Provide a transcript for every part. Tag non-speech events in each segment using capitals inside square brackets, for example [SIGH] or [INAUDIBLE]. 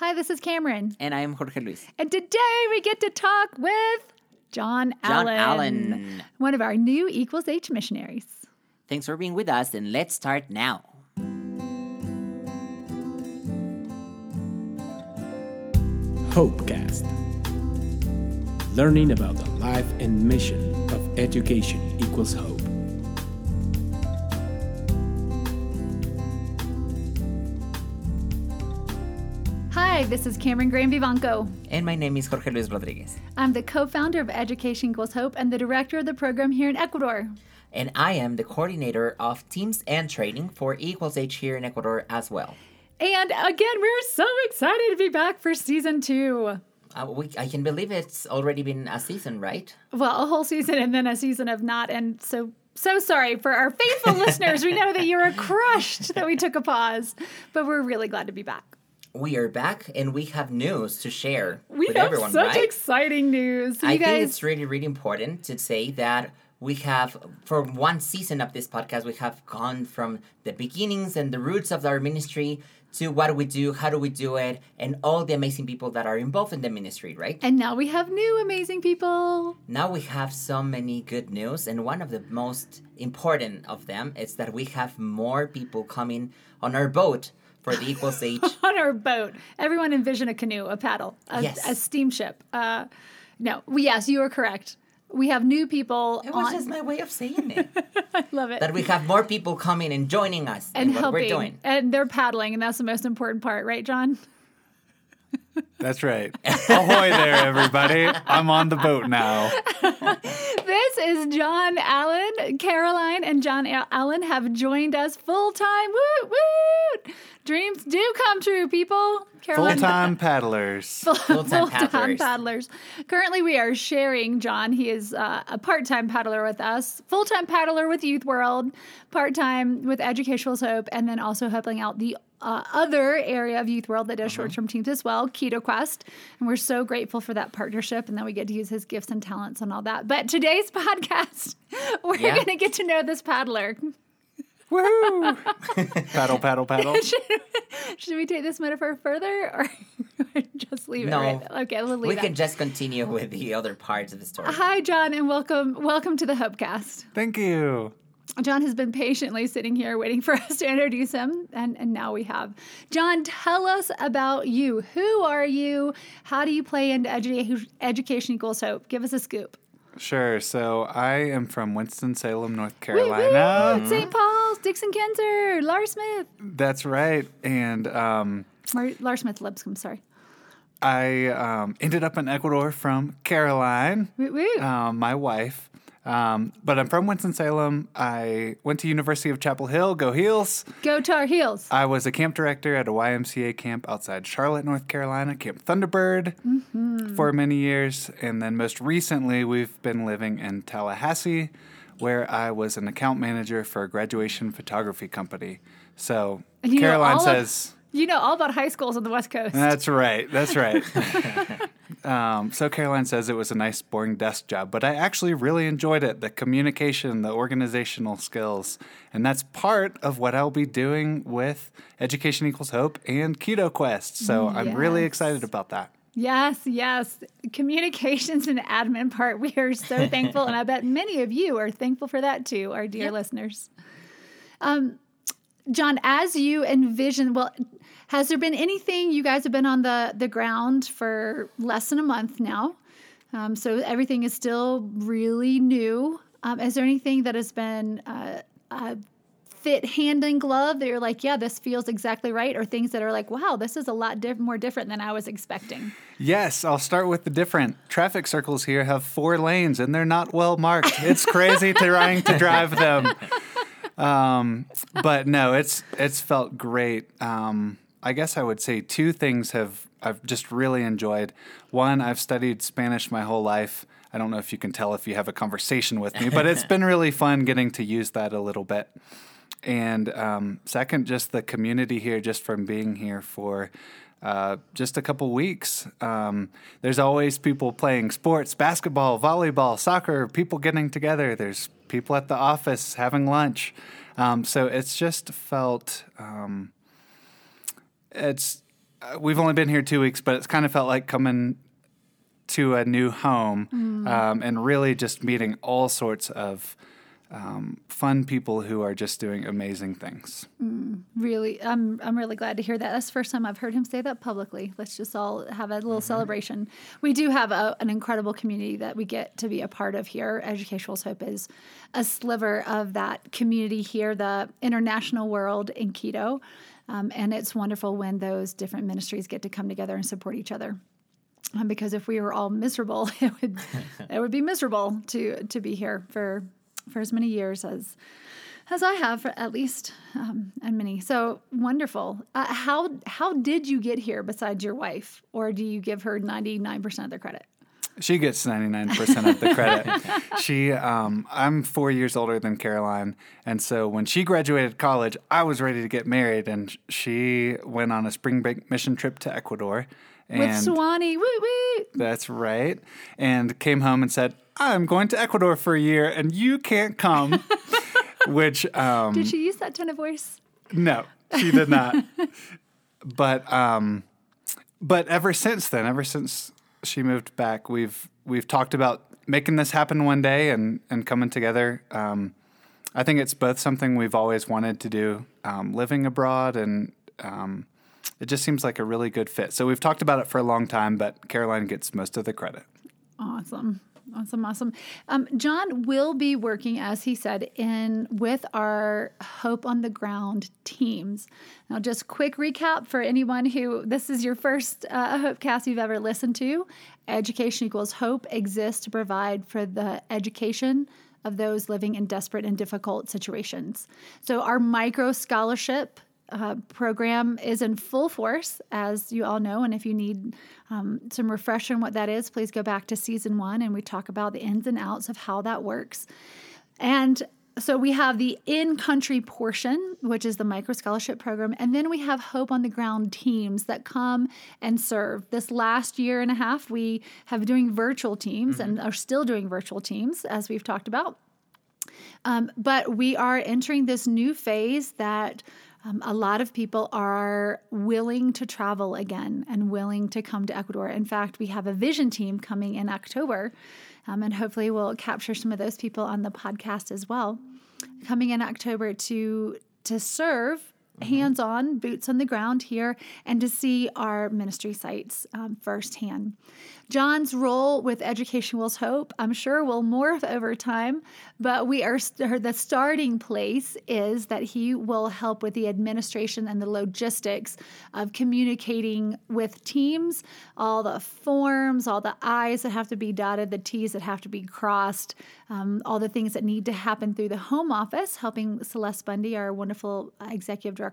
Hi, this is Cameron. And I am Jorge Luis. And today we get to talk with John, John Allen, Allen. one of our new equals H missionaries. Thanks for being with us, and let's start now. Hopecast. Learning about the life and mission of education equals hope. Hi, this is Cameron Graham Vivanco. And my name is Jorge Luis Rodriguez. I'm the co founder of Education Equals Hope and the director of the program here in Ecuador. And I am the coordinator of teams and training for Equals H here in Ecuador as well. And again, we're so excited to be back for season two. Uh, we, I can believe it's already been a season, right? Well, a whole season and then a season of not. And so, so sorry for our faithful [LAUGHS] listeners. We know that you were crushed that we took a pause, but we're really glad to be back. We are back, and we have news to share We with have everyone, such right? exciting news. I you think it's really, really important to say that we have, for one season of this podcast, we have gone from the beginnings and the roots of our ministry to what do we do, how do we do it, and all the amazing people that are involved in the ministry, right? and now we have new amazing people. Now we have so many good news, and one of the most important of them is that we have more people coming on our boat for the Equals [LAUGHS] H. on our boat. Everyone envision a canoe, a paddle, a, Yes. a steamship. Uh, no, we- yes, you are correct. We have new people It was on. just my way of saying it. [LAUGHS] I love it. that we have more people coming and joining us and helping, we're doing. and they're paddling, and that's the most important part, right, John? That's right. Ahoy there, everybody. I'm on the boat now. [LAUGHS] This is John Allen. Caroline and John Allen have joined us full time. Woo woo! Dreams do come true, people. [LAUGHS] Full time paddlers. Full-time full-time paddlers. paddlers. Currently, we are sharing John. He is uh, a part-time paddler with us, full-time paddler with Youth World, part-time with Educational Hope, and then also helping out the uh, other area of Youth World that does Uh-huh. short-term teams as well, Quito Quest. And we're so grateful for that partnership, and that we get to use his gifts and talents and all that. But today's [LAUGHS] podcast, we're Yeah. going to get to know this paddler. [LAUGHS] Woo! [LAUGHS] paddle, paddle, paddle. Should we take this metaphor further, or just leave No. it? Right? Okay, we'll leave We can just continue with the other parts of the story. Hi, John, and welcome welcome to the Hopecast. Thank you. John has been patiently sitting here waiting for [LAUGHS] us to introduce him, and, and now we have. John, tell us about you. Who are you? How do you play into edu- education equals hope? Give us a scoop. Sure. So I am from Winston-Salem, North Woo, woo! Carolina. St. Paul's, Dixon Kinzer, Lars Smith. That's right. And um, Mar- Lars Smith Lipscomb, sorry. I um, ended up in Ecuador from Caroline, Woo, woo. um, my wife. Um, but I'm from Winston-Salem. I went to University of Chapel Hill. Go Heels! Go Tar Heels. I was a camp director at a YMCA camp outside Charlotte, North Carolina, Camp Thunderbird, for many years. And then most recently, we've been living in Tallahassee, where I was an account manager for a graduation photography company. So Caroline all of- says, You know all about high schools on the West Coast. That's right. That's right. [LAUGHS] um, so Caroline says it was a nice, boring desk job, but I actually really enjoyed it the communication, the organizational skills. And that's part of what I'll be doing with Education Equals Hope and Quito Quest. So I'm really excited about that. Yes, yes. Communications and admin part. We are so thankful, and I bet many of you are thankful for that too, our dear listeners. Um, John, as you envision, well, has there been anything you guys have been on the the ground for less than a month now? Um, so everything is still really new. Um, is there anything that has been uh, uh, fit hand in glove that you're like, yeah, this feels exactly right, or things that are like, wow, this is a lot diff- more different than I was expecting? Yes, I'll start with the different. Traffic circles here have four lanes and they're not well marked. It's crazy trying to drive them. Um, but no, it's it's felt great. Um, I guess I would say two things have I've just really enjoyed. One, I've studied Spanish my whole life. I don't know if you can tell if you have a conversation with me, but it's [LAUGHS] been really fun getting to use that a little bit. And um, second, just the community here, just from being here for uh, just a couple weeks. Um, there's always people playing sports, basketball, volleyball, soccer, people getting together. There's people at the office having lunch. Um, so it's just felt, um, it's uh, we've only been here two weeks, but it's kind of felt like coming to a new home um, and really just meeting all sorts of um, fun people who are just doing amazing things. Really, I'm I'm really glad to hear that. That's the first time I've heard him say that publicly. Let's just all have a little celebration. We do have a, an incredible community that we get to be a part of here. Educational's Hope is a sliver of that community here, the international world in Quito. Um, and it's wonderful when those different ministries get to come together and support each other. Um, because if we were all miserable, [LAUGHS] it would it would be miserable to to be here for for as many years as as I have at least, um, and many. So wonderful. Uh, how how did you get here besides your wife, or do you give her ninety nine percent of the credit? She gets 99% of the credit. [LAUGHS] she, um, I'm four years older than Caroline. And so when she graduated college, I was ready to get married. And she went on a spring break mission trip to Ecuador. And With Sewanee, woo woo. That's right. And came home and said, I'm going to Ecuador for a year and you can't come. [LAUGHS] Which, um, Did she use that tone of voice? no, she did not. [LAUGHS] but um, but ever since then, ever since she moved back, we've we've talked about making this happen one day and and coming together. Um, I think it's both something we've always wanted to do, um, living abroad, and um, it just seems like a really good fit. So we've talked about it for a long time, but Caroline gets most of the credit. Awesome. Awesome, awesome. Um, John will be working, as he said, in with our Hope on the Ground teams. Now, just quick recap for anyone who this is your first uh, Hopecast you've ever listened to. Education equals hope exists to provide for the education of those living in desperate and difficult situations. So, our micro scholarship uh, program is in full force, as you all know. And if you need um, some refresher on what that is, please go back to season one and we talk about the ins and outs of how that works. And so we have the in country portion, which is the micro scholarship program, and then we have Hope on the Ground teams that come and serve. This last year and a half, we have been doing virtual teams and are still doing virtual teams, as we've talked about. Um, but we are entering this new phase that um, a lot of people are willing to travel again and willing to come to Ecuador. In fact, we have a vision team coming in October, um, and hopefully, we'll capture some of those people on the podcast as well. Coming in October to to serve hands on, boots on the ground here, and to see our ministry sites um, firsthand. John's role with Education Equals Hope, I'm sure, will morph over time, but we are st- the starting place is that he will help with the administration and the logistics of communicating with teams, all the forms, all the I's that have to be dotted, the T's that have to be crossed, um, all the things that need to happen through the home office, helping Celeste Bundy, our wonderful executive director,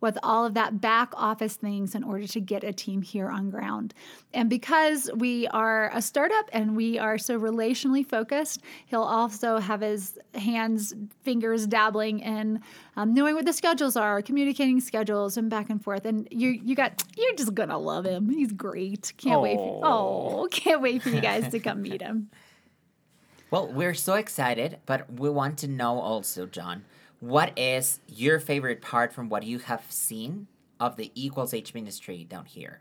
with all of that back office things in order to get a team here on ground. And because we we are a startup and we are so relationally focused, he'll also have his hands, fingers dabbling in um, knowing what the schedules are, communicating schedules, and back and forth. And you, you got, you're just gonna love him. He's great. Can't wait. For, oh, can't wait for you guys to come meet [LAUGHS] him. Well, we're so excited, but we want to know also, John, what is your favorite part from what you have seen of the Equals H ministry down here?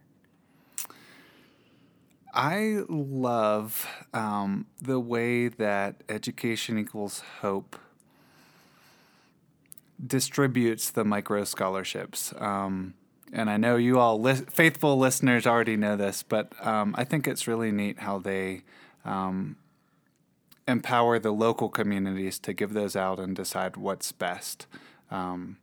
I love um, the way that education equals hope distributes the micro scholarships. Um, and I know you all, li- faithful listeners, already know this, but um, I think it's really neat how they um, empower the local communities to give those out and decide what's best. Um,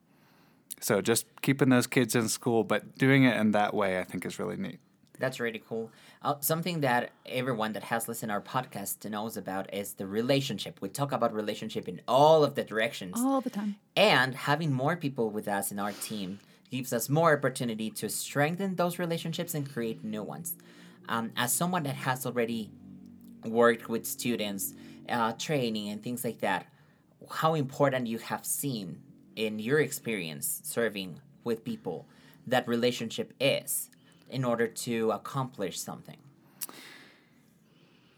so just keeping those kids in school, but doing it in that way, I think is really neat. That's really cool. Uh, something that everyone that has listened to our podcast knows about is the relationship. We talk about relationship in all of the directions. All the time. And having more people with us in our team gives us more opportunity to strengthen those relationships and create new ones. Um, as someone that has already worked with students, uh, training, and things like that, how important you have seen in your experience serving with people that relationship is in order to accomplish something.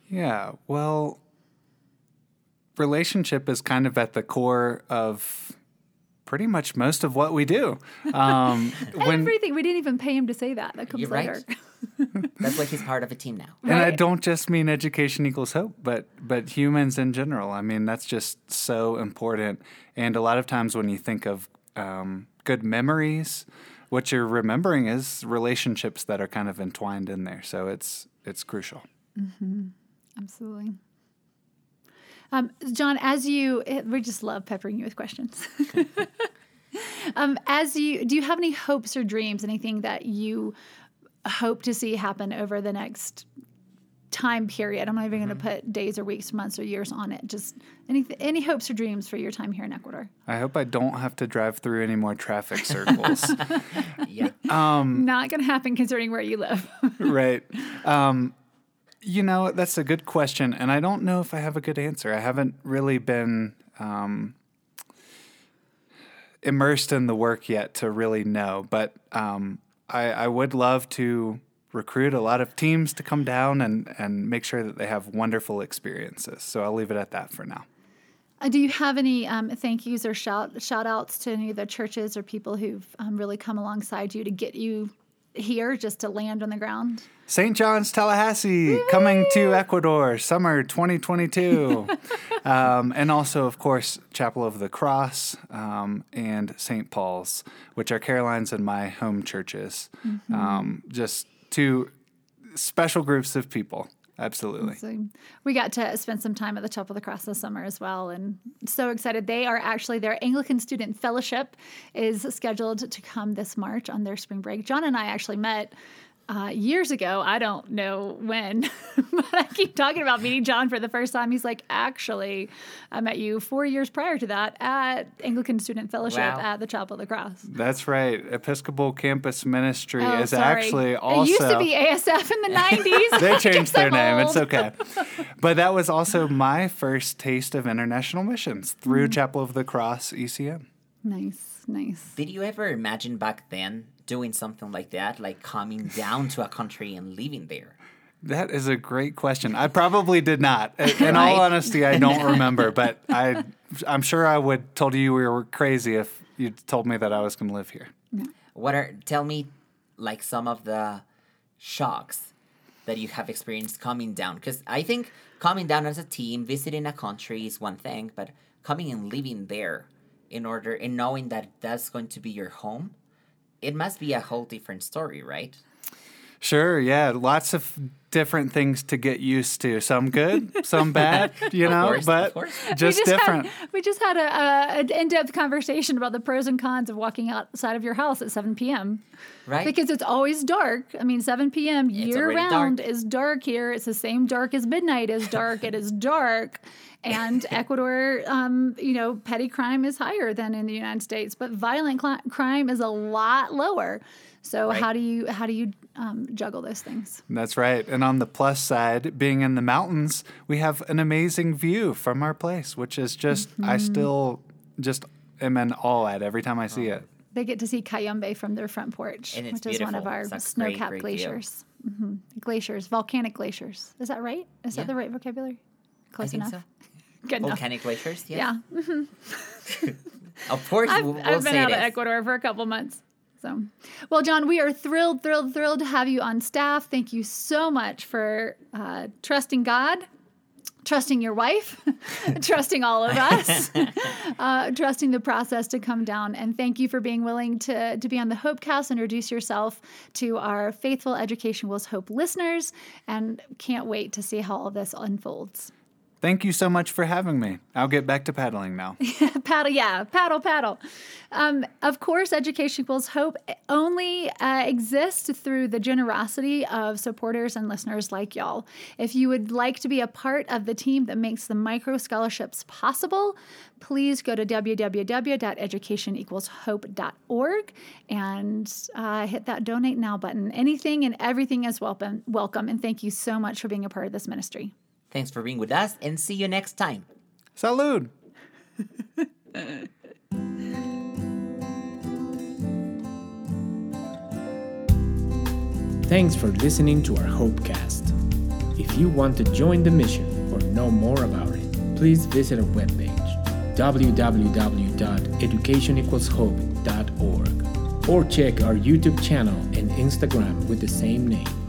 Yeah, well, relationship is kind of at the core of pretty much most of what we do. [LAUGHS] Um, when, Everything. We didn't even pay him to say that. That comes You're right. Later. [LAUGHS] That's like he's part of a team now. and I don't just mean education equals hope, but but humans in general. I mean that's just so important. And a lot of times when you think of um, good memories, what you're remembering is relationships that are kind of entwined in there. So it's it's crucial. Absolutely. Um, John, as you, eh, we just love peppering you with questions. [LAUGHS] [LAUGHS] um, as you, do you have any hopes or dreams, anything that you hope to see happen over the next time period? I'm not even going to put days or weeks, months or years on it. Just any, any hopes or dreams for your time here in Ecuador? I hope I don't have to drive through any more traffic circles. [LAUGHS] Yeah. Not going to happen concerning where you live. [LAUGHS] right. Um, you know, that's a good question, and I don't know if I have a good answer. I haven't really been um, immersed in the work yet to really know, but um, I, I would love to recruit a lot of teams to come down and, and make sure that they have wonderful experiences. So I'll leave it at that for now. Uh, do you have any um, thank yous or shout shout outs to any of the churches or people who've um, really come alongside you to get you here just to land on the ground? St. John's, Tallahassee, coming to Ecuador, summer 2022. [LAUGHS] um, and also, of course, Chapel of the Cross um, and St. Paul's, which are Caroline's and my home churches. Um, just two special groups of people. Absolutely. So we got to spend some time at the Chapel of the Cross this summer as well, and so excited. They are actually their Anglican Student Fellowship is scheduled to come this March on their spring break. John and I actually met. Uh, years ago, I don't know when, [LAUGHS] but I keep talking about meeting John for the first time. He's like, actually, I met you four years prior to that at Anglican Student Fellowship Wow. at the Chapel of the Cross. That's right. Episcopal Campus Ministry Oh, is sorry. actually also. It used to be ASF in the 90s. [LAUGHS] [LAUGHS] they changed their I'm name. It's okay. But that was also my first taste of international missions through Chapel of the Cross E ECM. Nice, nice. Did you ever imagine back then doing something like that, like coming down to a country and living there? That is a great question. I probably did not. In [LAUGHS] Right. all honesty, I don't remember, but I, I'm sure I would told you we were crazy if you told me that I was going to live here. What are tell me like some of the shocks that you have experienced coming down? Because I think coming down as a team, visiting a country is one thing, but coming and living there in order and knowing that that's going to be your home, it must be a whole different story, right? Sure, yeah, lots of different things to get used to. Some good, some bad, [LAUGHS] you know, course, but just, we just different. Had, we just had a, a, an in-depth conversation about the pros and cons of walking outside of your house at 7 p.m. Right? Because it's always dark. I mean, 7 p.m. year round dark. is dark here. It's the same dark as midnight is dark. it is dark. [LAUGHS] And [LAUGHS] Ecuador, um, you know, petty crime is higher than in the United States, but violent cli- crime is a lot lower. So Right. how do you how do you um, juggle those things? That's right. And on the plus side, being in the mountains, we have an amazing view from our place, which is just, Mm-hmm. I still just am in awe at every time I see it. They get to see Cayambe from their front porch, which is one of our great view. glaciers. hmm Glaciers, volcanic glaciers. Is that right? Is Yeah. that the right vocabulary? Close enough. so. Good enough. Volcanic glaciers, yes. Yeah, [LAUGHS] Of course, I've, we'll, I've been out of. Ecuador for a couple months. So, well, John, we are thrilled, thrilled, thrilled to have you on staff. Thank you so much for uh, trusting God, trusting your wife, [LAUGHS] trusting all of us, [LAUGHS] uh, trusting the process to come down. And thank you for being willing to, to be on the Hopecast, introduce yourself to our faithful Education Equals Hope listeners, and can't wait to see how all this unfolds. Thank you so much for having me. I'll get back to paddling now. [LAUGHS] paddle, yeah, paddle, paddle. Um, of course, Education Equals Hope only uh, exists through the generosity of supporters and listeners like y'all. If you would like to be a part of the team that makes the micro scholarships possible, please go to www.educationequalshope.org and uh, hit that donate now button. Anything and everything is welcome. Welcome, and thank you so much for being a part of this ministry. Thanks for being with us and see you next time. Salud. [LAUGHS] Thanks for listening to our Hopecast. If you want to join the mission or know more about it, please visit our webpage, www.educationequalshope.org or check our YouTube channel and Instagram with the same name.